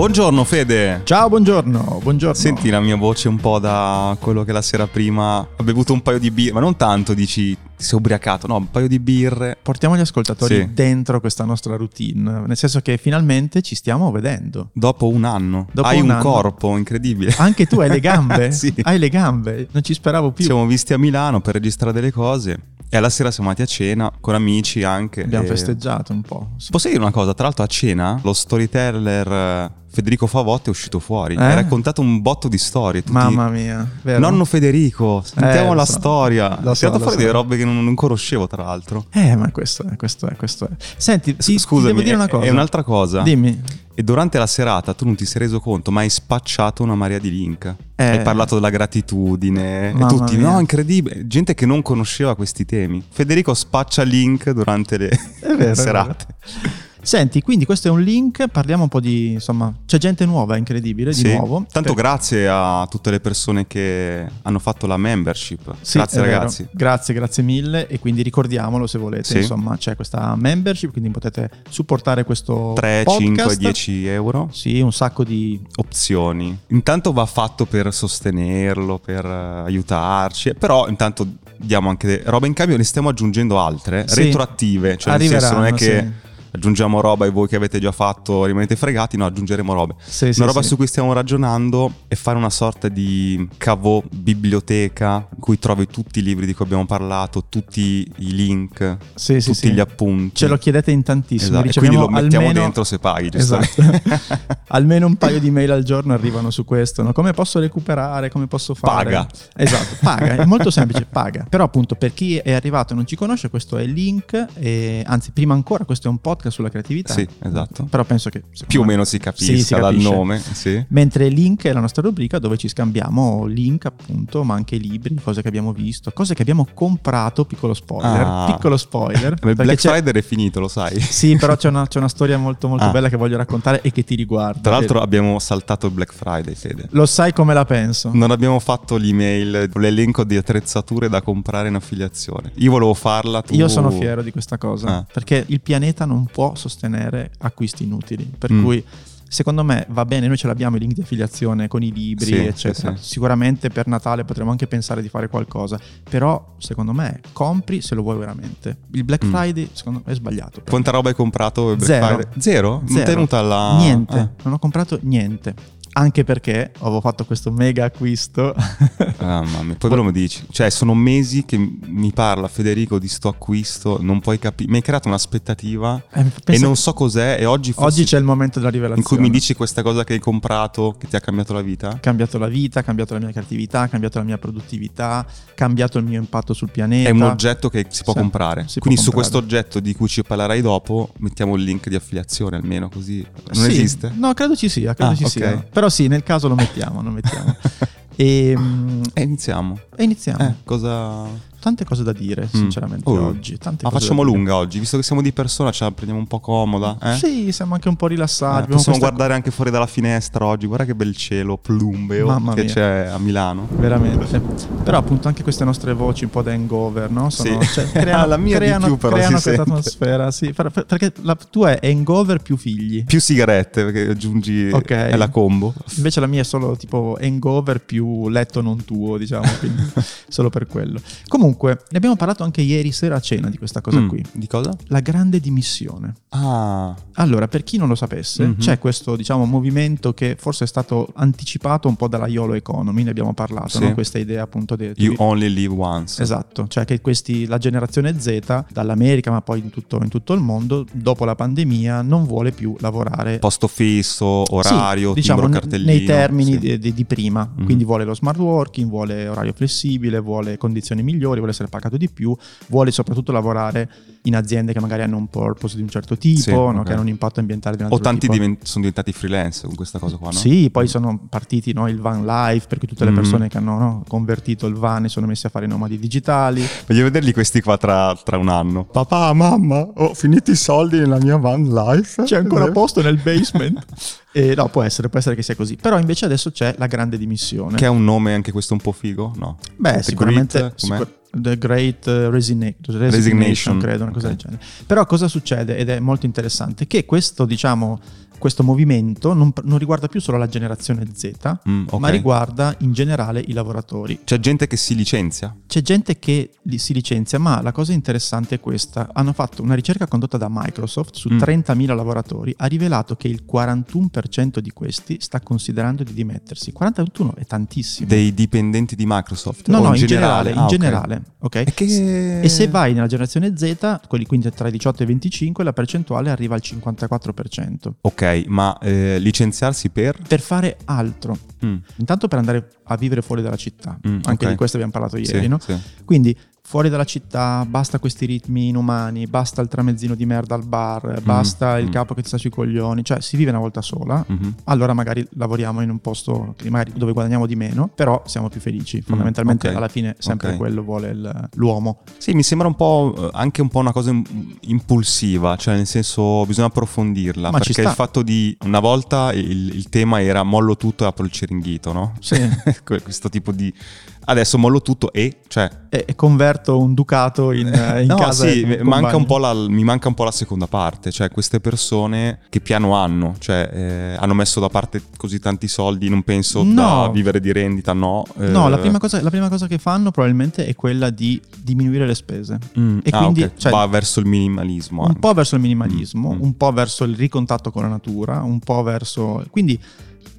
Buongiorno Fede. Ciao, buongiorno, buongiorno. Senti la mia voce un po' da quello che la sera prima ha bevuto un paio di birre, ma non tanto dici ti sei ubriacato, no, un paio di birre. Portiamo gli ascoltatori Sì. dentro questa nostra routine, nel senso che finalmente ci stiamo vedendo. Dopo un anno. Dopo Hai un un, anno. corpo incredibile. Anche tu hai le gambe? Sì. Hai le gambe? Non ci speravo più. Ci siamo visti a Milano per registrare delle cose e alla sera siamo andati a cena con amici anche. Abbiamo e- festeggiato un po'. Posso dire una cosa? Tra l'altro a cena lo storyteller Federico Favotte è uscito fuori. Eh? Hai raccontato un botto di storie. tutti- Mamma mia, vero? Nonno Federico, sentiamo Eh, la so. storia. So, tirato fuori so. delle robe che non, non conoscevo, tra l'altro. Eh, ma questo è, questo è, questo è. Senti, ti, ti Scusami, devo dire una cosa. è un'altra cosa. Dimmi. E durante la serata tu non ti sei reso conto, ma hai spacciato una marea di link. Eh. Hai parlato della gratitudine. E Mamma tutti, mia. no, incredibile. Gente che non conosceva questi temi. Federico spaccia link durante le vero, è serate. Senti, quindi questo è un link, parliamo un po' di, insomma, c'è gente nuova, incredibile, di Sì. nuovo. Tanto Per- grazie a tutte le persone che hanno fatto la membership. Sì, grazie è vero. ragazzi. Grazie, grazie mille. E quindi ricordiamolo se volete. Sì. Insomma, c'è questa membership, quindi potete supportare questo 3, podcast. 5, 10 euro. Sì, un sacco di. opzioni. Intanto va fatto per sostenerlo, per eh, aiutarci, però intanto diamo anche roba in cambio, ne stiamo aggiungendo altre, Sì. retroattive, cioè nel senso non è che. Aggiungiamo roba e voi che avete già fatto rimanete fregati, no, aggiungeremo robe. Sì, sì, Una roba sì. su cui stiamo ragionando è fare una sorta di cavo biblioteca in cui trovi tutti i libri di cui abbiamo parlato, tutti i link, tutti gli appunti. Ce lo chiedete in tantissimo. Esatto, e quindi lo mettiamo almeno... dentro se paghi, Esatto. giustamente. almeno un paio di mail al giorno arrivano su questo. no? Come posso recuperare? Come posso fare? Paga. Esatto, paga. È molto semplice, paga. Però appunto per chi è arrivato e non ci conosce, questo è il link. E, anzi, prima ancora, questo è un podcast sulla creatività. Sì, esatto. Però penso che... Più o me- meno si Sì, capisca si dal nome, sì. Mentre Link è la nostra rubrica dove ci scambiamo link appunto, ma anche libri, cose che abbiamo visto, cose che abbiamo comprato, piccolo spoiler, Ah. piccolo spoiler. Il Black Friday è finito, lo sai. Sì, però c'è una, c'è una storia molto molto Ah. bella che voglio raccontare e che ti riguarda. Tra l'altro abbiamo saltato il Black Friday, Fede. Lo sai come la penso? Non abbiamo fatto l'email, l'elenco di attrezzature da comprare in affiliazione. Io volevo farla, tu... Io sono fiero di questa cosa Ah. perché il pianeta non può sostenere acquisti inutili. Per Mm. cui secondo me va bene, noi ce l'abbiamo i link di affiliazione con i libri, Sì, eccetera. sì, sì. Sicuramente per Natale potremmo anche pensare di fare qualcosa. Però secondo me compri se lo vuoi veramente. Il Black Mm. Friday secondo me è sbagliato. Quanta roba hai comprato? Black Zero. Friday? Zero? Non Zero. tenuta alla... Niente, Ah. non ho comprato niente. Anche perché avevo fatto questo mega acquisto. Ah, mamma mia, poi ve lo dici. Cioè, sono mesi che mi parla Federico di sto acquisto, non puoi capire. Mi hai creato un'aspettativa Eh, e non so cos'è. E oggi, Oggi c'è il momento della rivelazione. in cui mi dici questa cosa che hai comprato, che ti ha cambiato la vita. Cambiato la vita, cambiato la mia creatività, cambiato la mia produttività, cambiato il mio impatto sul pianeta. È un oggetto che si può Sì, comprare. si può Quindi su comprare. questo oggetto di cui ci parlerai dopo, mettiamo il link di affiliazione almeno così. Non Sì, esiste? No, credo ci sia, credo Ah, ci ok. sia. Però sì, nel caso lo mettiamo, lo mettiamo. e, mm, E iniziamo. e iniziamo. Eh, cosa... Tante cose da dire, Mm. sinceramente, Oh. oggi. Tante Ma facciamo lunga oggi, visto che siamo di persona, ce la prendiamo un po' comoda. Eh? Sì, siamo anche un po' rilassati. Eh, possiamo guardare anche fuori dalla finestra oggi. Guarda che bel cielo plumbeo Mamma che mia. c'è a Milano. Veramente. Però appunto anche queste nostre voci un po' da hangover, no? Sono, Sì. cioè, creano, La mia creano, più, però, creano questa sente. atmosfera, sì. Per- per- perché la tua è hangover più figli. Più sigarette perché aggiungi Ok. è la combo. Invece la mia è solo tipo hangover più letto non tuo, diciamo, quindi solo per quello. Comunque, ne abbiamo parlato anche ieri sera a cena di questa cosa Mm, qui. Di cosa? La grande dimissione. Ah, Allora, per chi non lo sapesse, Mhm. c'è questo, diciamo, movimento che forse è stato anticipato un po' dalla YOLO Economy, ne abbiamo parlato, Sì. no? questa idea appunto di... you only live once. Esatto, cioè che questi, la generazione Z, dall'America ma poi in tutto, in tutto il mondo, dopo la pandemia non vuole più lavorare Posto fisso, orario, sì, diciamo cartellino. nei termini sì. di, di- prima. Mhm. Quindi vuole lo smart working, vuole orario flessibile, vuole condizioni migliori, vuole essere pagato di più, vuole soprattutto lavorare in aziende che magari hanno un purpose di un certo tipo, Sì, no? che hanno un impatto ambientale di un O altro tanti tipo. diven- sono diventati freelance con questa cosa qua, no? Sì, poi sono partiti no, il van life, per cui tutte le Mhm. persone che hanno no, convertito il van e sono messi a fare i nomadi digitali. Voglio vederli questi qua tra, tra un anno. Papà, mamma, ho finito i soldi nella mia van life. C'è ancora posto nel basement. e no, può essere, può essere che sia così. Però invece adesso c'è la grande dimissione. Che ha un nome anche questo un po' figo? No. Beh, The sicuramente Great, sicur- The Great eh, Resigna- Resignation, Resignation. credo, una cosa Ok. del genere. Però cosa succede? Ed è molto interessante che questo, diciamo, questo movimento non, non riguarda più solo la generazione Z, Mm, ok. ma riguarda in generale i lavoratori. C'è gente che si licenzia? C'è gente che li- si licenzia, ma la cosa interessante è questa. Hanno fatto una ricerca condotta da Microsoft su Mm. 30.000 lavoratori, ha rivelato che il 41% di questi sta considerando di dimettersi. 41 è tantissimo. Dei dipendenti di Microsoft? no, no, in generale, Ah, in generale, ok? E, che... E se vai nella generazione Z, quelli quindi tra i 18 e i 25, la percentuale arriva al 54%. Ok, ma eh, licenziarsi per? Per fare altro. Mm, Intanto per andare a vivere fuori dalla città. Mm, Anche ok. di questo abbiamo parlato ieri, sì, no? sì. Quindi fuori dalla città, basta questi ritmi inumani, basta il tramezzino di merda al bar, basta il mm. capo che ti sta sui coglioni, cioè si vive una volta sola. Mhm. Allora magari lavoriamo in un posto dove guadagniamo di meno, però siamo più felici. Fondamentalmente ok. alla fine sempre Ok. quello vuole il- l'uomo. Sì, mi sembra un po' eh, anche un po' una cosa im- impulsiva, cioè nel senso bisogna approfondirla, Ma perché il fatto di una volta il, il tema era mollo tutto e apro il ceringhito, no? Sì. Que- Questo tipo di adesso mollo tutto e cioè e, e converto un ducato in, in no, casa. sì, manca compagno. un po' la, mi manca un po' la seconda parte, cioè queste persone che piano hanno, cioè eh, hanno messo da parte così tanti soldi, non penso No. da vivere di rendita, no. No, eh, la prima, cosa, la prima cosa che fanno probabilmente è quella di diminuire le spese. mm, e ah, quindi, ok, cioè, va verso il minimalismo. Un anche. po' verso il minimalismo, Mm, mm. un po' verso il ricontatto con la natura, un po' verso... Quindi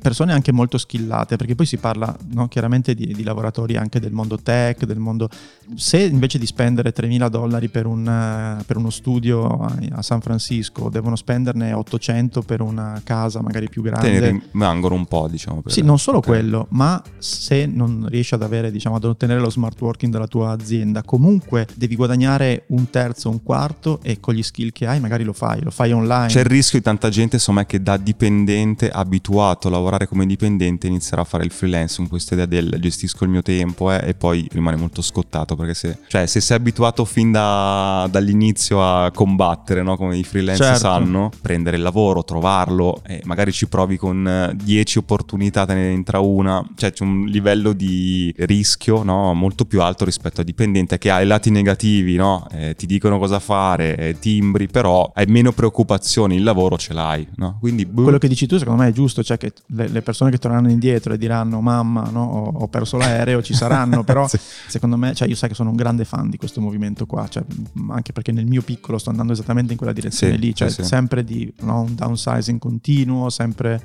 persone anche molto skillate, perché poi si parla no, chiaramente di, di lavoratori anche del mondo tech, del mondo... Se invece di spendere 3.000 dollari per, un, eh, per uno studio a, a San Francisco devono spenderne 800 per una casa magari più Te grande... ne rimangono un po', diciamo. per- Sì, non solo ok. quello, ma se non riesci ad avere, diciamo, ad ottenere lo smart working dalla tua azienda, comunque devi guadagnare un terzo, un quarto e con gli skill che hai magari lo fai, lo fai online. C'è il rischio di tanta gente, insomma, che da dipendente, abituato a lavorare come dipendente, inizierà a fare il freelance con questa idea del gestisco il mio tempo eh, e poi rimane molto scottato perché se, cioè, se sei abituato fin da- dall'inizio a combattere, no? come i freelance Certo. sanno, prendere il lavoro, trovarlo e magari ci provi con eh, 10 opportunità, te ne entra una, cioè c'è un livello di rischio no? molto più alto rispetto a dipendente che ha i lati negativi, no? Eh, ti dicono cosa fare, eh, timbri, però hai meno preoccupazioni, il lavoro ce l'hai, no? quindi boh. Quello che dici tu secondo me è giusto, cioè che le, le persone che torneranno indietro e diranno mamma no, ho, ho perso l'aereo, ci saranno, però Sì. secondo me, cioè io sai che sono un grande fan di questo movimento qua, cioè, anche perché nel mio piccolo sto andando esattamente in quella direzione Sì, lì, cioè sì. sempre di no, un downsizing continuo, sempre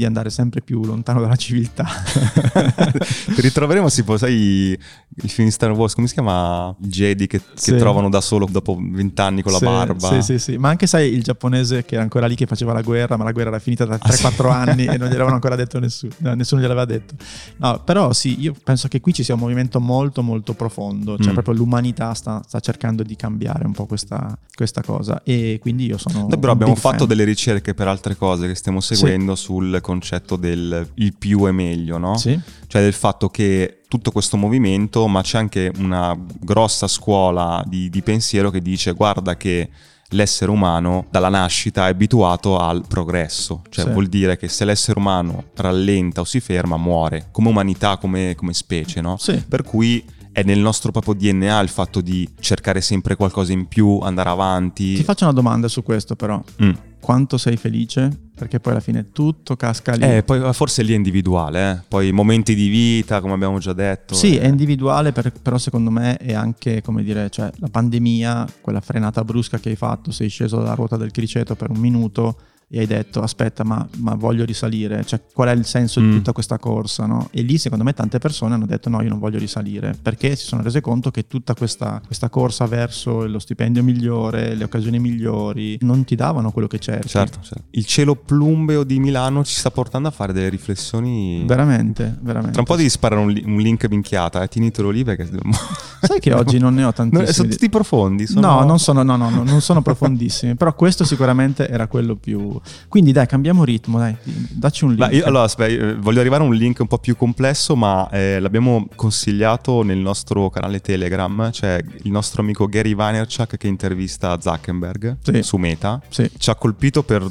di andare sempre più lontano dalla civiltà. Ti ritroveremo, poi sai il film Star Wars, come si chiama? Il Jedi che, che Sì. trovano da solo dopo vent'anni con la Sì, barba. Sì, sì, sì. Ma anche sai il giapponese che era ancora lì che faceva la guerra, ma la guerra era finita da 3-4 anni e non gliel'avevano ancora detto nessuno. no, nessuno gliel'aveva detto. No, però sì, io penso che qui ci sia un movimento molto molto profondo. Cioè, Mm. proprio l'umanità sta, sta cercando di cambiare un po' questa, questa cosa. E quindi io sono. Noi però abbiamo fatto fan. delle ricerche per altre cose che stiamo seguendo sul concetto del il più è meglio, no? Sì, Cioè del fatto che tutto questo movimento, ma c'è anche una grossa scuola di, di pensiero che dice guarda che l'essere umano dalla nascita è abituato al progresso, cioè Sì. vuol dire che se l'essere umano rallenta o si ferma muore, come umanità, come, come specie, no? sì. Per cui è nel nostro proprio DNA il fatto di cercare sempre qualcosa in più, andare avanti. Ti faccio una domanda su questo, però. Mm. Quanto sei felice? Perché poi alla fine tutto casca lì. Eh, poi forse lì è individuale, eh. poi momenti di vita, come abbiamo già detto. Sì, eh. è individuale, per- però secondo me è anche, come dire, cioè la pandemia, quella frenata brusca che hai fatto, sei sceso dalla ruota del criceto per un minuto e hai detto aspetta ma, ma voglio risalire, cioè qual è il senso Mm. di tutta questa corsa, no? E lì secondo me tante persone hanno detto no io non voglio risalire, perché si sono rese conto che tutta questa, questa corsa verso lo stipendio migliore, le occasioni migliori, non ti davano quello che cerchi. Certo, certo. Il cielo plumbeo di Milano ci sta portando a fare delle riflessioni. Veramente, veramente. Tra un po' devi sparare un, li- un link minchiata, eh. tienitelo lì perché. Sai che oggi non ne ho No, tantissimi. sono tutti profondi. Sono... No, non sono, no, no, no, non sono profondissimi, però questo sicuramente era quello più... Quindi dai, cambiamo ritmo, dai, dacci un link. Io- allora, aspetta, eh, voglio arrivare a un link un po' più complesso, ma eh, l'abbiamo consigliato nel nostro canale Telegram. C'è il nostro amico Gary Vaynerchuk che intervista Zuckerberg Sì. su Meta. Sì, Ci ha colpito per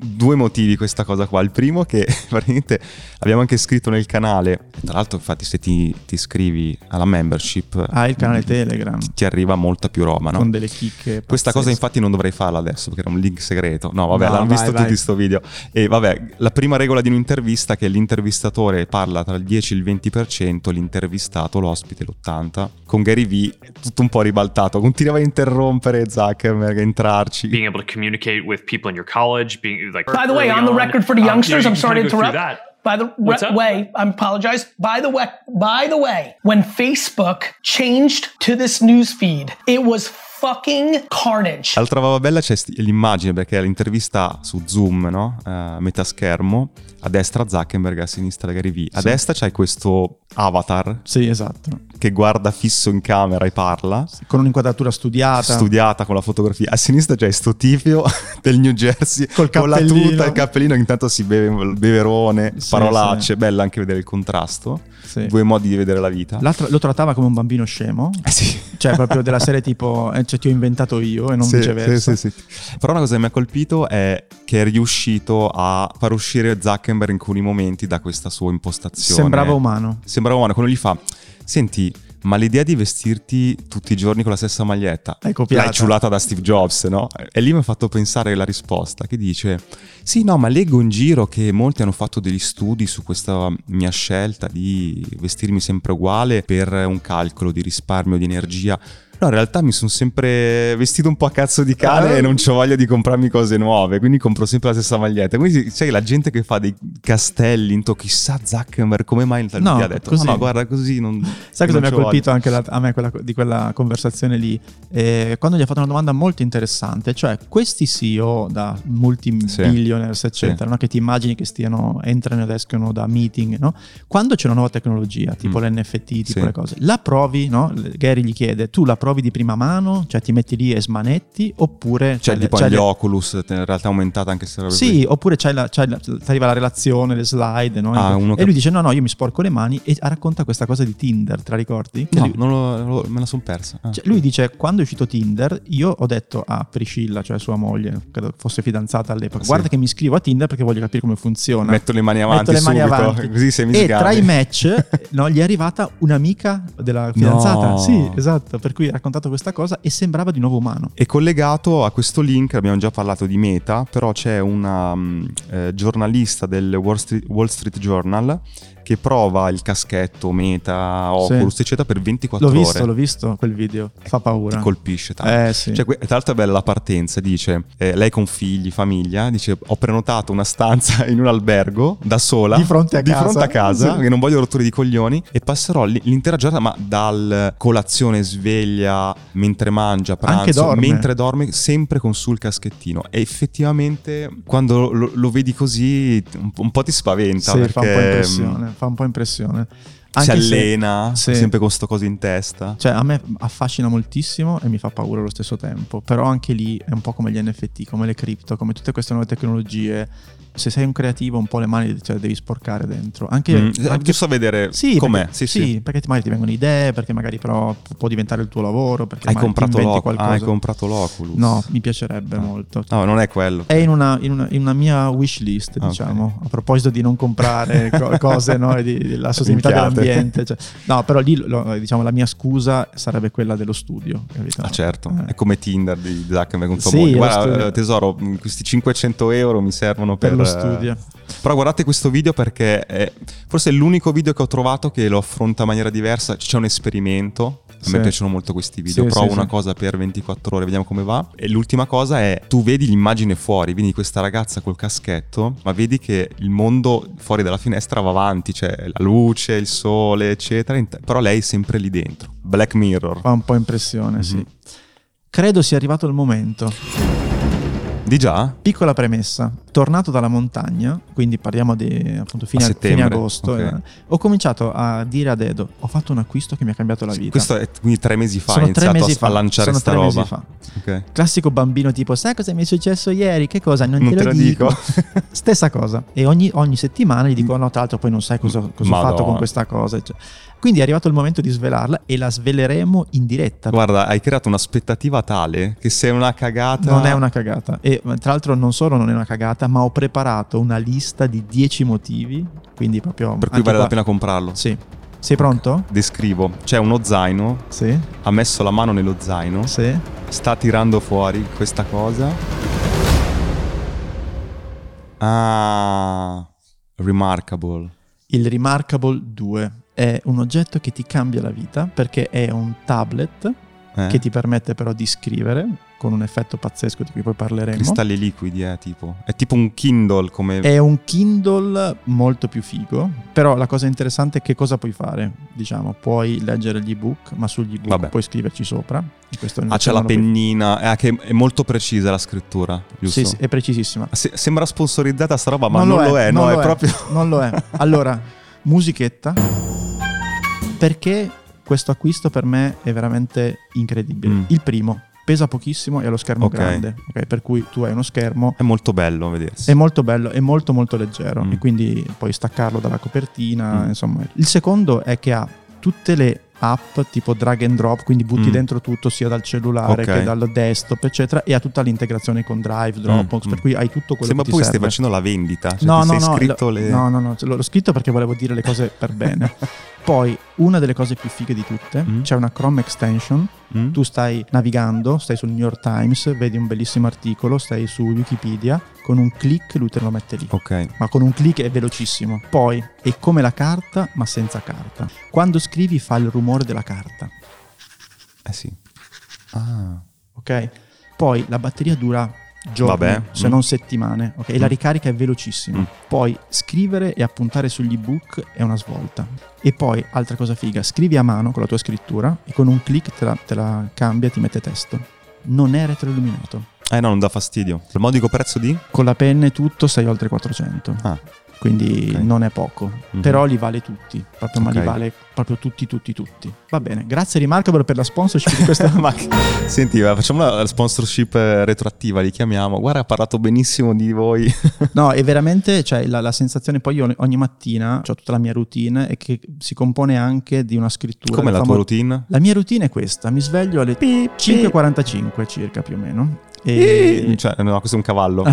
due motivi questa cosa qua. Il primo che praticamente abbiamo anche scritto nel canale, tra l'altro infatti se ti, ti iscrivi alla membership... Ah, il canale Telegram. Ti, ti arriva molta più roba, no? Con delle chicche. Questa cosa infatti non dovrei farla adesso perché era un link segreto. No, vabbè, No, l'hanno vai, visto vai. tutti sto video. E vabbè, la prima regola di un'intervista è che l'intervistatore parla tra il 10 e il 20%, l'intervistato, l'ospite, l'80%. Con Gary V è tutto un po' ribaltato, continuava a interrompere Zuckerberg, a entrarci. being able to communicate with people in your college, being like. By the way, on the record for the um, youngsters, you know, I'm sorry to kinda go through interrupt. By the re- way, I apologize. By the way, by the way, when Facebook changed to this news feed, it was fucking carnage. L'altra roba bella c'è l'immagine perché l'intervista su Zoom, no? Eh, a metà schermo, a destra Zuckerberg, a sinistra Gary V. A Sì. destra c'hai questo avatar Sì, esatto. che guarda fisso in camera e parla. Con un'inquadratura studiata. studiata con la fotografia. A sinistra c'è sto tifio del New Jersey Col con la cappellino. tuta, il cappellino, intanto si beve il beverone, Sì, parolacce, sì. bella anche vedere il contrasto. Sì. Due modi di vedere la vita. L'altro lo trattava come un bambino scemo. Eh sì. Cioè, proprio della serie tipo, eh, cioè, ti ho inventato io e non Sì, viceversa. sì, sì, sì. Però una cosa che mi ha colpito è che è riuscito a far uscire Zuckerberg in alcuni momenti da questa sua impostazione. Sembrava umano. Sembrava umano. Quando gli fa, senti, ma l'idea di vestirti tutti i giorni con la stessa maglietta L'hai copiata. l'hai ciulata da Steve Jobs, no? E lì mi ha fatto pensare la risposta che dice: Sì, no, ma leggo in giro che molti hanno fatto degli studi su questa mia scelta di vestirmi sempre uguale per un calcolo di risparmio di energia. No, in realtà mi sono sempre vestito un po' a cazzo di cane Eh. e non ho voglia di comprarmi cose nuove, quindi compro sempre la stessa maglietta. Quindi sai la gente che fa dei castelli, into chissà Zuckerberg come mai non No, gli ha detto così. no, no, guarda così non Sai cosa mi ha c'ho voglia." colpito anche la- a me quella- di quella conversazione lì? Eh, quando gli ha fatto una domanda molto interessante, cioè questi CEO da multi-billionaires, eccetera, no? che ti immagini che stiano, entrano ed escono da meeting, no? quando c'è una nuova tecnologia, tipo Mm. l'NFT, tipo Sì. le cose, la provi, no? Gary gli chiede, tu la provi di prima mano, cioè ti metti lì e smanetti, oppure... Cioè, c'hai tipo agli le- Oculus, in realtà è aumentata anche se Sì, oppure c'hai la, c'hai la- ti arriva la relazione, le slide, no? Ah, e lui dice: No, no, io mi sporco le mani e racconta questa cosa di Tinder, te la ricordi? Che No, lui- lo- lo- me la sono persa. Ah. cioè, lui dice: Quando è uscito Tinder, io ho detto a Priscilla, cioè sua moglie, credo fosse fidanzata all'epoca, Sì. guarda che mi iscrivo a Tinder perché voglio capire come funziona. Metto le mani avanti le mani subito, avanti. così sei E tra i match no, gli è arrivata un'amica della fidanzata. No. Sì, esatto. Per cui raccontato questa cosa e sembrava di nuovo umano. E collegato a questo link, abbiamo già parlato di Meta, però c'è una mm, eh, giornalista del Wall Street, Wall Street Journal che prova il caschetto Meta, Oculus, eccetera, per 24 L'ho ore. visto, l'ho visto quel video. Fa paura. Ti colpisce tanto. Eh sì. Cioè, tra l'altro è bella la partenza, dice, eh, lei con figli, famiglia, dice ho prenotato una stanza in un albergo da sola, Di fronte a casa. fronte a casa, Sì. che non voglio rotture di coglioni, e passerò l'intera giornata, ma dal colazione, sveglia, mentre mangia, pranzo, dorme. mentre dorme, sempre con sul caschettino. E effettivamente quando lo, lo vedi così un, po'- un po' ti spaventa, Sì, perché fa un po' impressione. Fa un po' impressione. si Anche se- allena, sì. sempre con sto coso in testa. Cioè, a me affascina moltissimo e mi fa paura allo stesso tempo. Però anche lì è un po' come gli NFT, come le cripto, come tutte queste nuove tecnologie. Se sei un creativo, un po' le mani te le devi sporcare dentro. Anche, Mm, anche- giusto a vedere Sì, com'è. perché, Sì, sì. perché ti- magari ti vengono idee, perché magari però può diventare il tuo lavoro. Perché Hai comprato, l'Oc- qualcosa. hai comprato l'Oculus? No, mi piacerebbe Ah. molto. No, non è quello. È in una, in una- in una mia wish list, Ah, ok. diciamo, a proposito di non comprare co- cose no, e di, della sostenibilità dell'ambiente. cioè. no, però lì lo- diciamo, la mia scusa sarebbe quella dello studio. capito? Ah, certo, Eh. è come Tinder di Zuckerberg con Sì, Guarda, eh, tesoro, questi 500 euro mi servono per, Per lo studio. Però guardate questo video perché è forse è l'unico video che ho trovato che lo affronta in maniera diversa. C'è un esperimento. A Sì. me piacciono molto questi video. Sì, Provo sì, una cosa per 24 ore, vediamo come va. E l'ultima cosa è: tu vedi l'immagine fuori, vedi questa ragazza col caschetto, ma vedi che il mondo fuori dalla finestra va avanti, c'è la luce, il sole, eccetera. Però lei è sempre lì dentro. Black Mirror. Fa un po' impressione, sì. Mhm. Credo sia arrivato il momento. Di già? Piccola premessa, tornato dalla montagna, quindi parliamo di appunto fine, A fine agosto, ok. eh, ho cominciato a dire ad Edo, ho fatto un acquisto che mi ha cambiato la vita. Questo è quindi tre mesi fa. Sono hai iniziato mesi a, a fa, lanciare sono sta tre roba. mesi fa. Ok. Classico bambino tipo, sai cosa mi è successo ieri? Che cosa? Non, Non te, te lo dico. dico. Stessa cosa. E ogni, ogni settimana gli dico, no, tra l'altro poi non sai cosa, cosa ho fatto con questa cosa. cioè. Quindi è arrivato il momento di svelarla e la sveleremo in diretta. Guarda, hai creato un'aspettativa tale che se è una cagata. Non è una cagata. E tra l'altro non solo non è una cagata, ma ho preparato una lista di 10 motivi, quindi proprio... Per cui vale la qua- pena comprarlo. Sì. Sei pronto? Descrivo. C'è uno zaino, Sì. ha messo la mano nello zaino, Sì. sta tirando fuori questa cosa. Ah, remarkable. Il Remarkable 2 è un oggetto che ti cambia la vita perché è un tablet Eh? che ti permette però di scrivere con un effetto pazzesco di cui poi parleremo. Cristalli liquidi, eh, tipo. È tipo un Kindle come... È un Kindle molto più figo, però la cosa interessante è che cosa puoi fare. Diciamo, puoi leggere gli ebook, ma sugli ebook Vabbè. puoi scriverci sopra. Ah, c'è la non lo pennina, eh, che è molto precisa la scrittura, giusto? Sì, sì, è precisissima. Se- sembra sponsorizzata sta roba, ma non, lo è, no, non è lo proprio... Non lo è. Allora, musichetta. Perché questo acquisto per me è veramente incredibile. Mm. Il primo, pesa pochissimo e ha lo schermo Ok. grande, ok? per cui tu hai uno schermo È molto bello vedersi. È molto bello, è molto molto leggero Mm. e quindi puoi staccarlo dalla copertina, Mm. insomma. Il secondo è che ha tutte le app tipo drag and drop, quindi butti Mm. dentro tutto sia dal cellulare Ok. che dal desktop, eccetera, e ha tutta l'integrazione con Drive, Dropbox, Mm, per mm. cui hai tutto quello Sembra che poi ti stai serve. facendo la vendita. Cioè, no, no, no, scritto lo- le... no, no, no, l'ho scritto perché volevo dire le cose per bene. Poi, una delle cose più fighe di tutte, Mm. c'è una Chrome extension Mm? tu stai navigando, stai sul New York Times, vedi un bellissimo articolo, stai su Wikipedia, con un clic lui te lo mette lì. Ok. Ma con un clic è velocissimo. Poi è come la carta, ma senza carta. Quando scrivi fa il rumore della carta, Eh sì. Ah. ok? Poi la batteria dura giorni, Vabbè. se non settimane, ok? E la Mm. ricarica è velocissima. Mm. Poi scrivere e appuntare sugli ebook è una svolta. E poi, altra cosa figa, scrivi a mano con la tua scrittura e con un clic te la, te la cambia, ti mette testo. Non è retroilluminato. Eh no, non dà fastidio. Il modico prezzo di? Con la penna e tutto sei oltre 400. Ah. Quindi Ok. non è poco. Mhm. Però li vale tutti. Proprio, ma Ok. li vale proprio tutti, tutti, tutti. Va bene. Grazie Remarkable per la sponsorship di questa. Ma che- Senti, facciamo la sponsorship retroattiva, li chiamiamo. Guarda, ha parlato benissimo di voi. no, e veramente cioè, la, la sensazione. Poi io ogni mattina ho tutta la mia routine e che si compone anche di una scrittura. Come la famo- tua routine? La mia routine è questa. Mi sveglio alle 5.45 circa più o meno. E... Cioè, no, questo è un cavallo.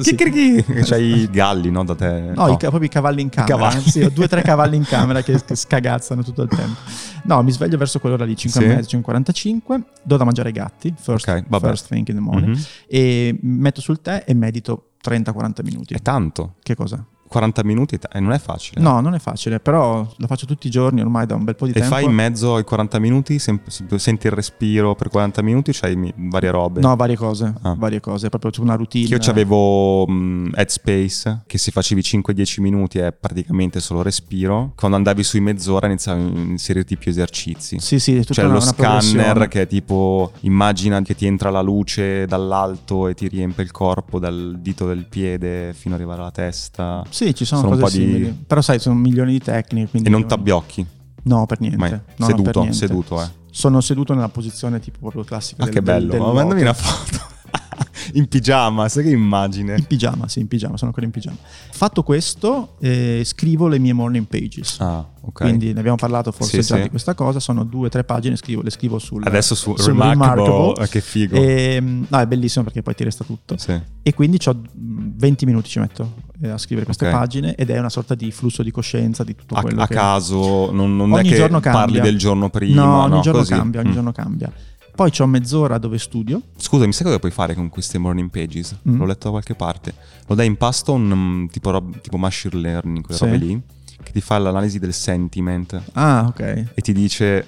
Sì. C'hai i galli, no? Da te. No, i proprio i cavalli in camera. cavalli. Anzi, ho due o tre cavalli in camera che, che scagazzano tutto il tempo. No, mi sveglio verso quell'ora lì, 5 Sì. e mezzo, 5.45. Do da mangiare ai gatti, first, Ok, vabbè. first thing in the morning. Mhm. E metto sul tè e medito 30-40 minuti. È tanto. Che cosa? 40 minuti e non è facile. No, non è facile, però lo faccio tutti i giorni ormai da un bel po' di E tempo. fai in mezzo ai 40 minuti, sem- senti il respiro per 40 minuti, c'hai varie robe. No, varie cose, Ah. varie cose, proprio c'è una routine. Io c'avevo mh, Headspace, che se facevi 5-10 minuti è praticamente solo respiro. Quando andavi sui mezz'ora iniziavi a inserirti più esercizi. Sì, sì, è tutta C'è una, lo una scanner che è tipo immagina che ti entra la luce dall'alto e ti riempie il corpo dal dito del piede fino ad arrivare alla testa Sì, ci sono, Sono cose po' di- simili. Però sai, sono milioni di tecniche. e non io- t'abbiocchi. No, per niente. Mai. No, seduto, per niente. seduto, eh. Sono seduto nella posizione tipo proprio classica Ah, del, che del- bello. del Ma mandami una foto. in pigiama, sai che immagine. In pigiama, sì, in pigiama, sono ancora in pigiama. Fatto questo, eh, scrivo le mie morning pages. Ah, ok. Quindi ne abbiamo parlato forse Sì, già sì. di questa cosa. Sono due o tre pagine, scrivo, le scrivo sul Adesso su sul Remarkable, eh, che figo. E, no, è bellissimo perché poi ti resta tutto. Sì. E quindi mh, 20 minuti ci metto eh, a scrivere queste Ok. pagine ed è una sorta di flusso di coscienza di tutto A, quello a che... caso, non, non è Ogni che giorno cambia. parli del giorno prima. No, ogni giorno così. cambia, ogni Mm. giorno cambia. Poi c'ho mezz'ora dove studio. Scusami, sai cosa puoi fare con queste morning pages? Mm. L'ho letto da qualche parte. Lo dai in pasto a un mm, tipo, rob- tipo machine learning, quelle Sì. robe lì, che ti fa l'analisi del sentiment Ah, ok. e ti dice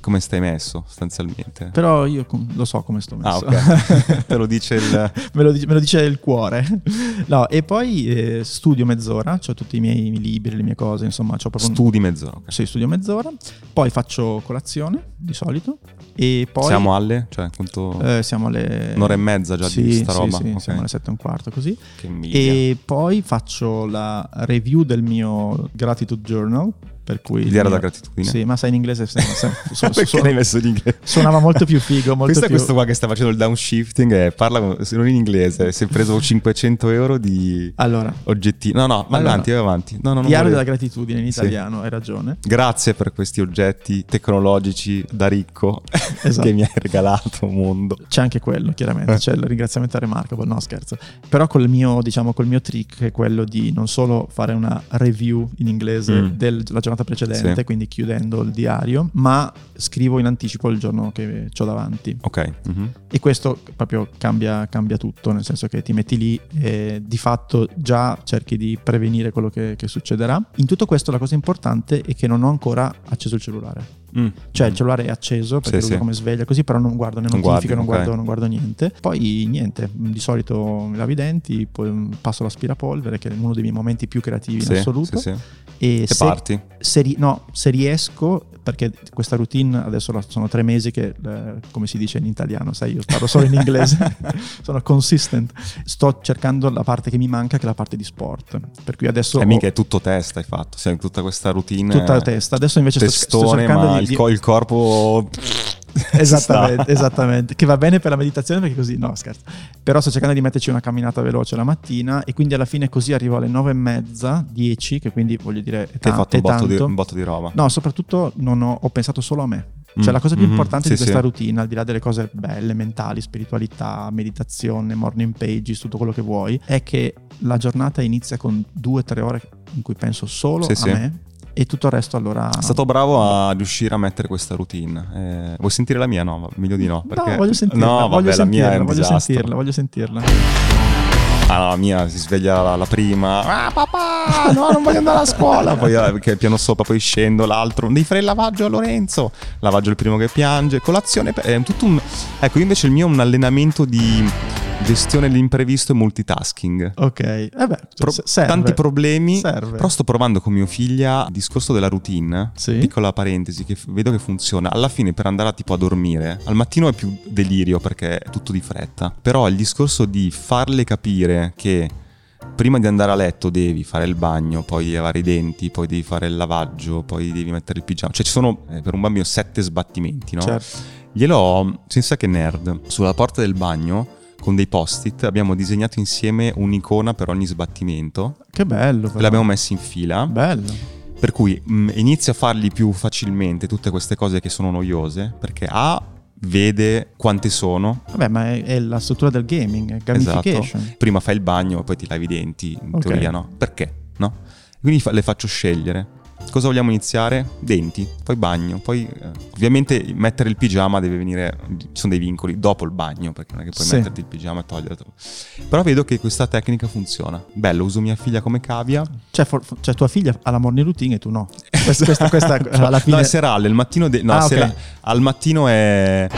come stai messo, sostanzialmente. Però io com- lo so come sto Ah, messo. ok. Te lo dice il... me, lo dice, me lo dice il cuore. No, e poi eh, studio mezz'ora, ho tutti i miei libri, le mie cose, insomma, c'ho proprio Studi mezz'ora. ok. Sì, studio mezz'ora. Poi faccio colazione, di solito. E poi... Siamo alle? Cioè, quanto... eh, siamo alle... Un'ora e mezza già sì, di sta sì, roba? Sì, Ok. siamo alle sette e un quarto così. Che. E poi faccio la review del mio gratitude journal per cui... L'idea era da gratitudine? Sì, ma sai in inglese... se- se- su- Perché su- l'hai messo in inglese? Suonava molto più figo, molto questo è più... questo qua che sta facendo il downshifting e parla con- se non in inglese. Si è preso 500 euro di Allora, oggetti. No, no, vai Allora, avanti, vai avanti. No, no, diario della gratitudine in Sì. italiano, hai ragione. Grazie per questi oggetti tecnologici da ricco Esatto. che mi hai regalato, mondo. C'è anche quello, chiaramente, Eh. c'è il ringraziamento a Remarkable, no scherzo. Però col mio, diciamo, col mio trick è quello di non solo fare una review in inglese Mm. della giornata precedente, Sì. quindi chiudendo il diario, ma scrivo in anticipo il giorno che ho davanti. Ok. mhm. E questo proprio cambia, cambia tutto, nel senso che ti metti lì e di fatto già cerchi di prevenire quello che, che succederà. In tutto questo la cosa importante è che non ho ancora acceso il cellulare. Mm. Cioè il cellulare è acceso perché Sì, sì. come sveglia così, però non guardo Non notifiche, guardi, non, ok. guardo, non guardo niente. Poi niente, di solito mi lavo i denti, poi mm, passo l'aspirapolvere che è uno dei miei momenti più creativi Sì, in assoluto. E E se, parti. se no, se riesco, perché questa routine adesso sono tre mesi che, eh, come si dice in italiano, sai, io parlo solo in inglese, sono consistent. Sto cercando la parte che mi manca, che è la parte di sport. Per cui adesso E ho mica è tutto testa, hai fatto. Sei tutta questa routine. tutta testa. Adesso invece sto, sto Testone, cercando ma di, il, co- il corpo. Esattamente, esattamente, che va bene per la meditazione perché così, no scherzo, però sto cercando di metterci una camminata veloce la mattina e quindi alla fine così arrivo alle nove e mezza, 10, che quindi voglio dire è, Ti hai fatto un botto, di, un botto di roba. No, soprattutto non ho, ho pensato solo a me. Cioè Mm, la cosa più mhm, importante sì, di questa sì. routine, al di là delle cose belle, mentali, spiritualità, meditazione, morning pages, tutto quello che vuoi, è che la giornata inizia con due o tre ore in cui penso solo Sì, a me e tutto il resto allora... È stato bravo a riuscire a mettere questa routine. Eh, vuoi sentire la mia? No, meglio di no. Perché... No, voglio sentirla, No, voglio vabbè, la mia è sentirla, voglio sentirla, voglio sentirla. Ah, la mia si sveglia la, la prima. Ah, papà, no, non voglio andare a scuola. Poi eh, che piano sopra, poi scendo l'altro. Devi fare il lavaggio a Lorenzo. Lavaggio il primo che piange. Colazione. È tutto un. Ecco, io invece il mio è un allenamento di gestione dell'imprevisto e multitasking. Ok, eh beh, Pro- serve. tanti problemi. Serve. Però sto provando con mio figlio il discorso della routine. Sì. Piccola parentesi che vedo che funziona. Alla fine per andare tipo a dormire, al mattino è più delirio perché è tutto di fretta. Però il discorso di farle capire che prima di andare a letto devi fare il bagno, poi lavare i denti, poi devi fare il lavaggio, poi devi mettere il pigiama. Cioè ci sono eh, per un bambino sette sbattimenti, no? Certo. Glielo ho, senza che nerd, sulla porta del bagno con dei post-it abbiamo disegnato insieme un'icona per ogni sbattimento Che bello. e però. l'abbiamo messi in fila. Bello. Per cui mh, inizia a fargli più facilmente tutte queste cose che sono noiose, perché A vede quante sono. Vabbè, ma è, è la struttura del gaming, è gamification. Esatto. Prima fai il bagno, poi ti lavi i denti, in Ok. teoria no. Perché? No? Quindi fa- le faccio scegliere. Cosa vogliamo iniziare? Denti, poi bagno, poi eh, ovviamente mettere il pigiama deve venire, ci sono dei vincoli dopo il bagno, perché non è che puoi Sì. metterti il pigiama e toglierlo. Però vedo che questa tecnica funziona. Bello, uso mia figlia come cavia. Cioè, for- cioè, tua figlia ha la morning routine e tu no. Questa, questa, questa alla fine... No, è serale, il mattino... de- no, Ah, sera- al mattino è...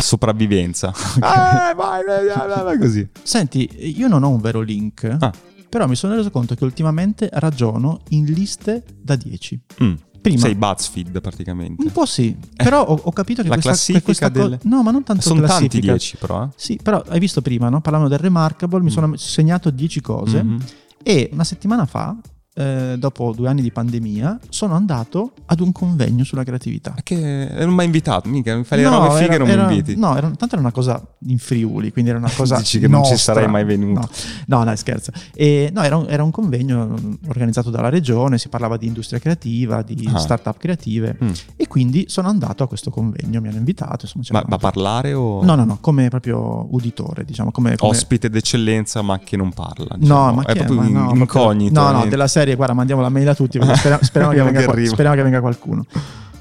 Sopravvivenza. Ah, vai, vai, vai, vai, così. Senti, io non ho un vero link, Ah. Però mi sono reso conto che ultimamente ragiono in liste da 10. Mm. Prima. Sei BuzzFeed praticamente. Un po' sì, però ho, ho capito che La questa, classifica questa co- del- No, ma non tanto Sono tanti classifica. 10 però. eh. Sì, però hai visto prima, no? Parlavano del Remarkable, mi sono segnato 10 cose Mhm. e una settimana fa, eh, dopo due anni di pandemia, sono andato ad un convegno sulla creatività. Che non mi hai invitato, mica mi fai le robe fighe e non era- mi inviti. No, era, tanto era una cosa in Friuli, quindi era una cosa. Dici che non ci nostra. sarei mai venuto. No, no, no, scherzo. E, no, era un, era un convegno mm, organizzato dalla regione, si parlava di industria creativa, di Ah. start-up creative. Mm. E quindi sono andato a questo convegno, mi hanno invitato. Insomma, Ma, ma parlare o No, no, no, come proprio uditore, diciamo. Come, come- ospite d'eccellenza ma che non parla? No, diciamo. ma è che- proprio ma no, incognito. No, no, eh. della serie, guarda, mandiamo la mail a tutti, spera- speriamo, che venga, che speriamo che venga qualcuno.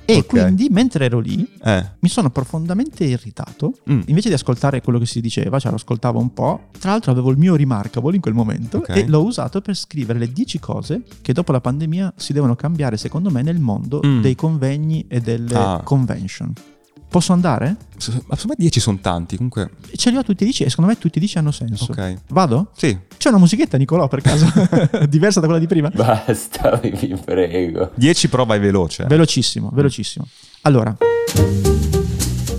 E Ok. quindi, mentre ero lì, Eh. mi sono profondamente irritato. Mm. Invece di ascoltare quello che si diceva, cioè lo ascoltavo un po'. Tra l'altro avevo il mio remarkable in quel momento Ok. e l'ho usato per scrivere le 10 cose che dopo la pandemia si devono cambiare, secondo me, nel mondo Mm. dei convegni e delle Ah. convention. Posso andare? Secondo me 10 sono tanti, comunque. Ce li ho tutti e 10 e secondo me tutti e 10 hanno senso. Ok. Vado? Sì. C'è una musichetta, Nicolò, per caso? Diversa da quella di prima? Basta, vi prego. 10 però vai veloce. eh. Velocissimo, velocissimo. Allora,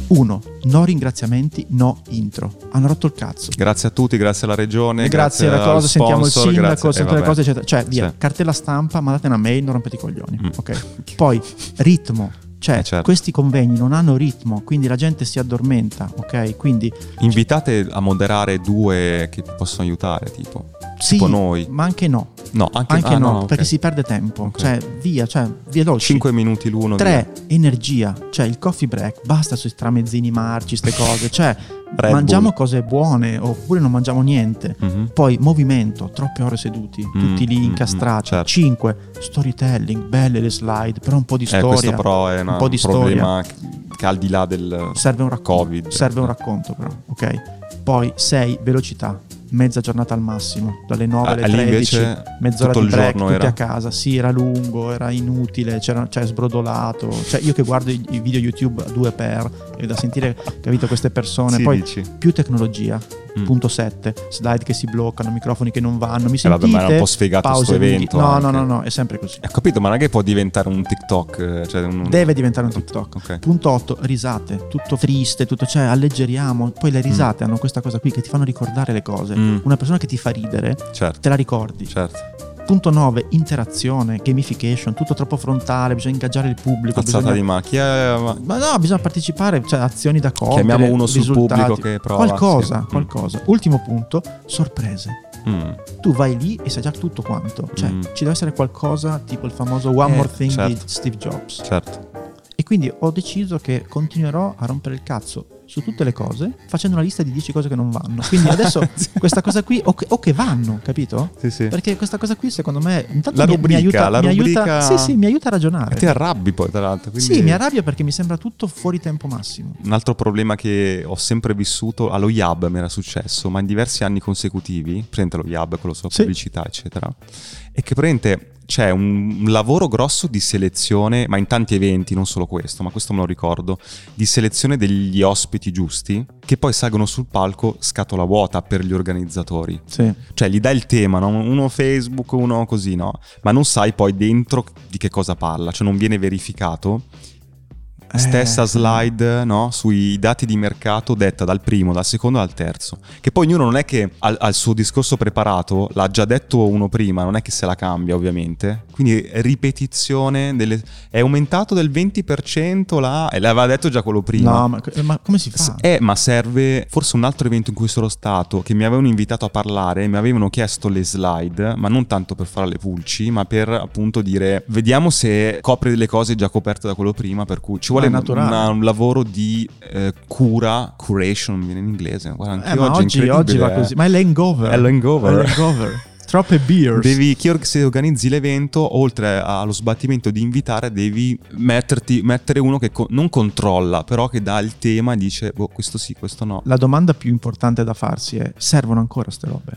Uno, no ringraziamenti, no intro. Hanno rotto il cazzo. Grazie a tutti, grazie alla regione. E grazie alla al cosa, sentiamo il sindaco, grazie- sentiamo eh, le cose, eccetera. Cioè, via, Sì. cartella stampa, mandate una mail, non rompete i coglioni. Mm. Ok. Poi, ritmo. Cioè, Eh, certo. questi convegni non hanno ritmo, quindi la gente si addormenta, ok? Quindi Invitate a moderare due che ti possono aiutare, tipo. Sì, Tipo noi. ma anche no. No, anche, Anche ah, no, ok. perché si perde tempo. Ok. Cioè, via, cioè, veloci. 5 minuti l'uno. Tre, energia, cioè il coffee break, basta sui tramezzini marci, ste cose, cioè Red mangiamo Bull. cose buone oppure non mangiamo niente. via. Mhm. Poi movimento, troppe ore seduti, tutti lì mm, incastrati. mm, certo. 5, storytelling, belle le slide, però un po' di Eh, storia. questo però è una- un po' di problema che, che al di là del Serve un racconto. Covid. Serve un racconto però, ok? Poi 6, velocità. Mezza giornata al massimo, dalle 9 Ah, alle 13, invece mezz'ora tutto di break, tutti era? a casa. Sì, era lungo, era inutile, c'era, cioè sbrodolato. Cioè, io che guardo i, video YouTube a due per, è da sentire, capito, queste persone. Sì, Poi dici. più tecnologia, Mm. punto 7, slide che si bloccano, microfoni che non vanno. Mi Eh, vabbè, ma era un po' sfigato Pause sto lunghi. evento No, no, no, no, è sempre così. Ho capito, ma non è che può diventare un TikTok. eh, Cioè un... Deve diventare un TikTok. Ok. Punto 8, risate, tutto triste, tutto, cioè alleggeriamo. Poi le risate hanno questa cosa qui che ti fanno ricordare le cose. Mm. Una persona che ti fa ridere, Certo, te la ricordi. certo. Punto 9, interazione, gamification, tutto troppo frontale, bisogna ingaggiare il pubblico. Alzata bisogna- di macchia. ma- Ma no, bisogna partecipare, cioè azioni da compiere. Chiamiamo uno sul pubblico che prova, Qualcosa, sì. qualcosa. Ultimo punto, sorprese. Mm. Tu vai lì e sai già tutto quanto. Cioè, Mm. ci deve essere qualcosa tipo il famoso One Eh, More Thing di certo. Steve Jobs. Certo. E quindi ho deciso che continuerò a rompere il cazzo su tutte le cose facendo una lista di 10 cose che non vanno. Quindi adesso questa cosa qui, o che, o che vanno, capito? Sì, sì. Perché questa cosa qui secondo me intanto La mi, rubrica, mi aiuta, la mi aiuta- rubrica- sì, sì, mi aiuta a ragionare. Ti arrabbi poi, tra l'altro. quindi- Sì, mi arrabbio perché mi sembra tutto fuori tempo massimo. Un altro problema che ho sempre vissuto allo Yab mi era successo, ma in diversi anni consecutivi, presente lo Yab con la sua Sì. pubblicità, eccetera, è che praticamente c'è un, lavoro grosso di selezione, ma in tanti eventi, non solo questo, ma questo me lo ricordo, di selezione degli ospiti giusti, che poi salgono sul palco scatola vuota per gli organizzatori. Sì. Cioè, gli dai il tema, no? uno Facebook, uno così, no? Ma non sai poi dentro di che cosa parla, cioè non viene verificato. Eh, Stessa slide no? sui dati di mercato detta dal primo, dal secondo e dal terzo. Che poi ognuno non è che ha il suo discorso preparato, l'ha già detto uno prima, non è che se la cambia ovviamente. Quindi ripetizione delle... è aumentato del 20% là, e l'aveva detto già quello prima. No, ma, ma come si fa? Eh, ma serve forse un altro evento in cui sono stato che mi avevano invitato a parlare, mi avevano chiesto le slide, ma non tanto per fare le pulci, ma per appunto dire vediamo se copre delle cose già coperte da quello prima, per cui ci vuole È naturale. una- un lavoro di eh, cura, curation, viene in inglese. Guarda, anche Eh, ma oggi, oggi, oggi va eh. così. Ma è l'hangover. È l'hangover. È l'hangover. Troppe beers. Devi, se organizzi l'evento, oltre allo sbattimento di invitare, devi metterti, mettere uno che co- non controlla, però che dà il tema e dice, boh, questo sì, questo no. La domanda più importante da farsi è: servono ancora ste robe?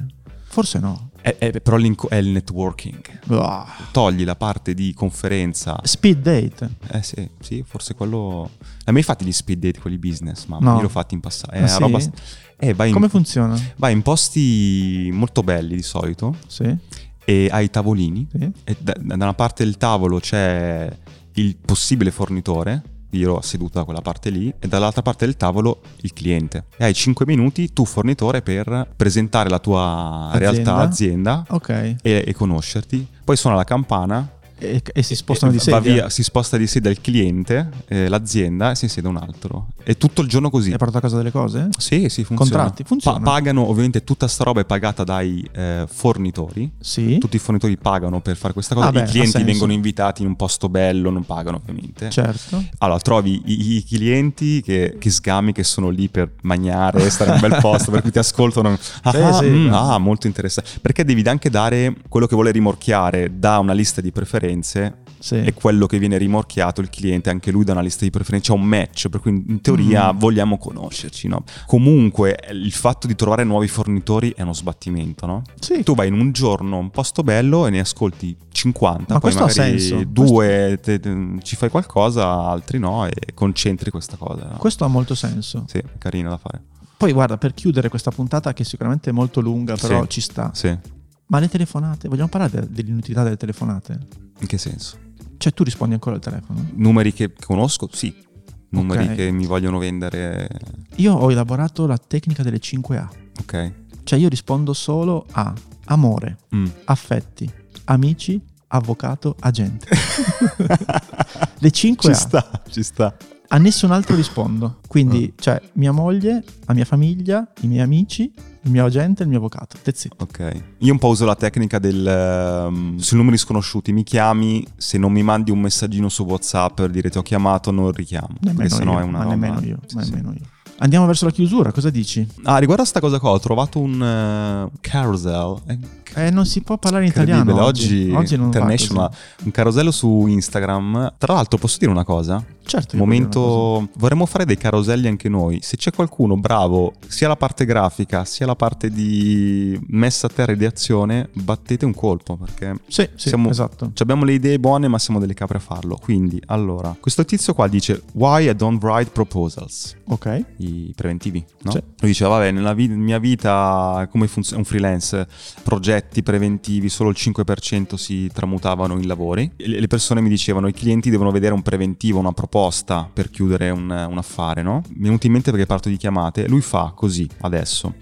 Forse no. È, è- però è il networking. Ah. Togli la parte di conferenza. Speed date. Eh sì, sì, forse quello... Hai mai fatti gli speed date, quelli business? Ma No. io l'ho fatti in passato. È Ah, sì? roba... Eh, vai, in, Come funziona? vai in posti molto belli di solito Sì, e hai i tavolini sì. e da, da una parte del tavolo c'è il possibile fornitore, io seduto da quella parte lì, e dall'altra parte del tavolo il cliente. E hai 5 minuti tu fornitore per presentare la tua realtà, azienda Ok. e, e conoscerti. Poi suona la campana. E, e si spostano e di va sedia. via, si sposta di sedia il cliente, eh, l'azienda e si siede un altro. E tutto il giorno così. Hai portato a casa delle cose? Sì, sì, funziona. Contratti, funziona. Pa- pagano, ovviamente tutta sta roba è pagata dai eh, fornitori. Sì. Tutti i fornitori pagano per fare questa cosa. Ah, beh, I ha clienti vengono invitati in un posto bello, non pagano ovviamente. Certo. Allora, trovi i, i clienti che, che sgami che sono lì per mangiare, stare in un bel posto, per cui ti ascoltano. Ah, sì, mm, no. ah, molto interessante. Perché devi anche dare quello che vuole rimorchiare da una lista di preferenze Sì. e quello che viene rimorchiato il cliente, anche lui da una lista di preferenze. C'è un match, per cui in teoria Mm. vogliamo conoscerci. No? Comunque, il fatto di trovare nuovi fornitori è uno sbattimento, no? Sì. Tu vai in un giorno a un posto bello e ne ascolti 50, Ma poi questo ha magari senso. due te- te- ci fai qualcosa, altri no e concentri questa cosa. no? Questo ha molto senso. Sì, carino da fare. Poi guarda, per chiudere questa puntata che sicuramente è molto lunga, però Sì. ci sta. Sì, Ma le telefonate, vogliamo parlare de- dell'inutilità delle telefonate? in che senso? Cioè tu rispondi ancora al telefono? Numeri che conosco? Sì. numeri Ok. che mi vogliono vendere. Io ho elaborato la tecnica delle 5A. Ok. Cioè io rispondo solo a amore, Mm. affetti, amici, avvocato, agente. Le 5 Ci A. sta, ci sta. A nessun altro rispondo. Quindi, Ah. cioè, mia moglie, la mia famiglia, i miei amici, il mio agente e il mio avvocato. That's it. Ok. Io un po' uso la tecnica del ehm, sui numeri sconosciuti. Mi chiami, se non mi mandi un messaggino su WhatsApp per dire ti ho chiamato, non richiamo. Nemmeno perché sennò io, è una ma roba- nemmeno io, Sì, ma sì. nemmeno io. Andiamo verso la chiusura, cosa dici? Ah, riguardo a sta cosa qua, ho trovato un eh, carousel. Eh, Eh, non si può parlare in italiano Oggi, oggi. non international, un carosello su Instagram. Tra l'altro, posso dire una cosa? Certo. Momento, vorremmo fare dei caroselli anche noi. Se c'è qualcuno bravo, sia la parte grafica, sia la parte di messa a terra e di azione, battete un colpo perché Sì, sì, siamo- esatto. Abbiamo le idee buone, ma siamo delle capre a farlo. Quindi, allora, questo tizio qua dice: Why I don't write proposals? Ok. I preventivi, no? Sì. Lui diceva: Vabbè, nella vi- mia vita, come funziona un freelance, progetti preventivi, solo il 5% si tramutavano in lavori. Le le persone mi dicevano: i clienti devono vedere un preventivo, una proposta per chiudere un, un affare, no? Mi è venuto in mente perché parto di chiamate. Lui fa così adesso.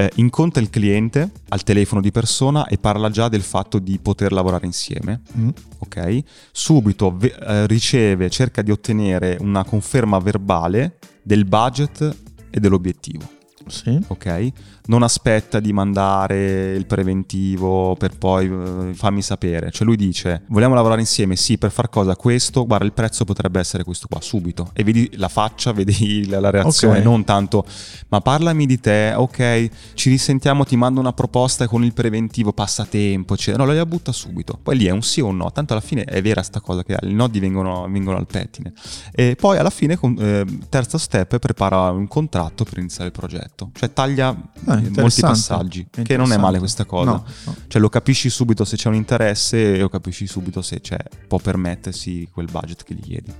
Eh, incontra il cliente al telefono di persona e parla già del fatto di poter lavorare insieme Mm. ok? Subito ve- eh, riceve, cerca di ottenere una conferma verbale del budget e dell'obiettivo, Sì. ok? Non aspetta di mandare il preventivo per poi eh, fammi sapere. Cioè lui dice, vogliamo lavorare insieme? Sì, per far cosa? Questo, guarda, il prezzo potrebbe essere questo qua, subito. E vedi la faccia, vedi la, la reazione, Ok. non tanto, ma parlami di te, ok, ci risentiamo, ti mando una proposta con il preventivo, passatempo, eccetera. No, la butta subito. Poi lì è un sì o un no, tanto alla fine è vera sta cosa che i nodi vengono, vengono al pettine. E poi alla fine, con- eh, terzo step, prepara un contratto per iniziare il progetto. Cioè taglia Ah, eh, molti passaggi, che non è male questa cosa. No, no. Cioè lo capisci subito se c'è un interesse e lo capisci subito se c'è, può permettersi quel budget che gli chiedi.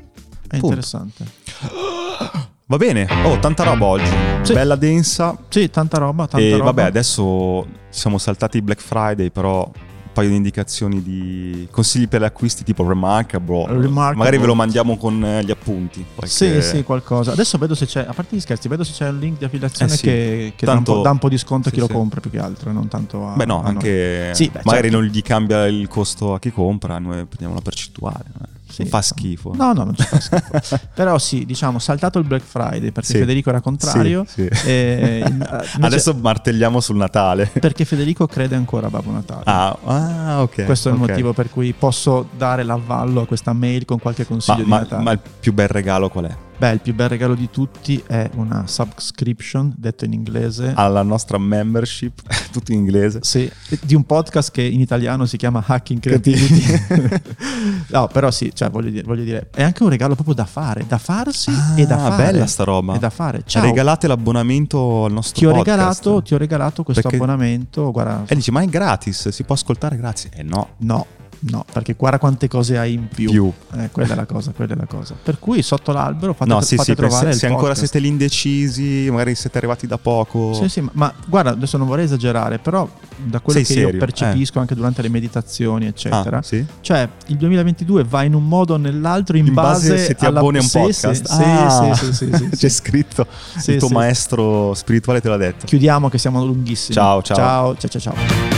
È interessante. Va bene, oh, tanta roba oggi, Sì. bella densa. Sì, tanta roba, tanta e roba. vabbè, adesso siamo saltati Black Friday, però paio di indicazioni di consigli per gli acquisti tipo Remarkable. Remarkable. Magari ve lo mandiamo con eh, gli appunti. Sì, perché- sì, qualcosa. Adesso vedo se c'è, a parte gli scherzi, vedo se c'è un link di affiliazione Eh sì. che, che dà, un Tanto- po', dà un po' di sconto a chi sì, lo sì. compra più che altro, non tanto a... Beh no, a anche Sì, beh, magari certo. non gli cambia il costo a chi compra, noi prendiamo la percentuale. eh. Sì. Fa schifo. No, no, non ci fa schifo. Però sì, diciamo, saltato il Black Friday perché Sì. Federico era contrario. Sì, sì. e, Adesso martelliamo sul Natale. Perché Federico crede ancora a Babbo Natale. Ah, ah, ok. Questo è il ok. motivo per cui posso dare l'avvallo a questa mail con qualche Ma, consiglio di ma- Natale. ma il più bel regalo qual è? Beh, il più bel regalo di tutti è una subscription, detto in inglese, Alla nostra membership, tutto in inglese. Sì, di un podcast che in italiano si chiama Hacking Creativity. no, però sì, cioè, voglio, dire, voglio dire, è anche un regalo proprio da fare, da farsi e da Ah, fare. bella sta roba. È da fare. Ciao, Regalate l'abbonamento al nostro ti ho, podcast. regalato, ti ho regalato questo Perché- abbonamento, guarda, E dici, ma è gratis, si può ascoltare gratis? Eh no, no, no, perché guarda quante cose hai in più. più. Eh, quella è la cosa, quella è la cosa. Per cui sotto l'albero fate, no, sì, fate sì, trovare se, se ancora siete lì indecisi, magari siete arrivati da poco. Sì, sì, ma, ma guarda, adesso non vorrei esagerare, però da quello Sei che io serio? percepisco anche durante le meditazioni, eccetera, Ah, sì? Cioè, il 2022 va in un modo o nell'altro in, In base, se ti alla- abboni a un podcast. Sì, Ah, sì, sì, sì, C'è scritto, il tuo maestro spirituale te l'ha detto. Chiudiamo che siamo lunghissimi. Ciao, ciao. Ciao, ciao, ciao. ciao.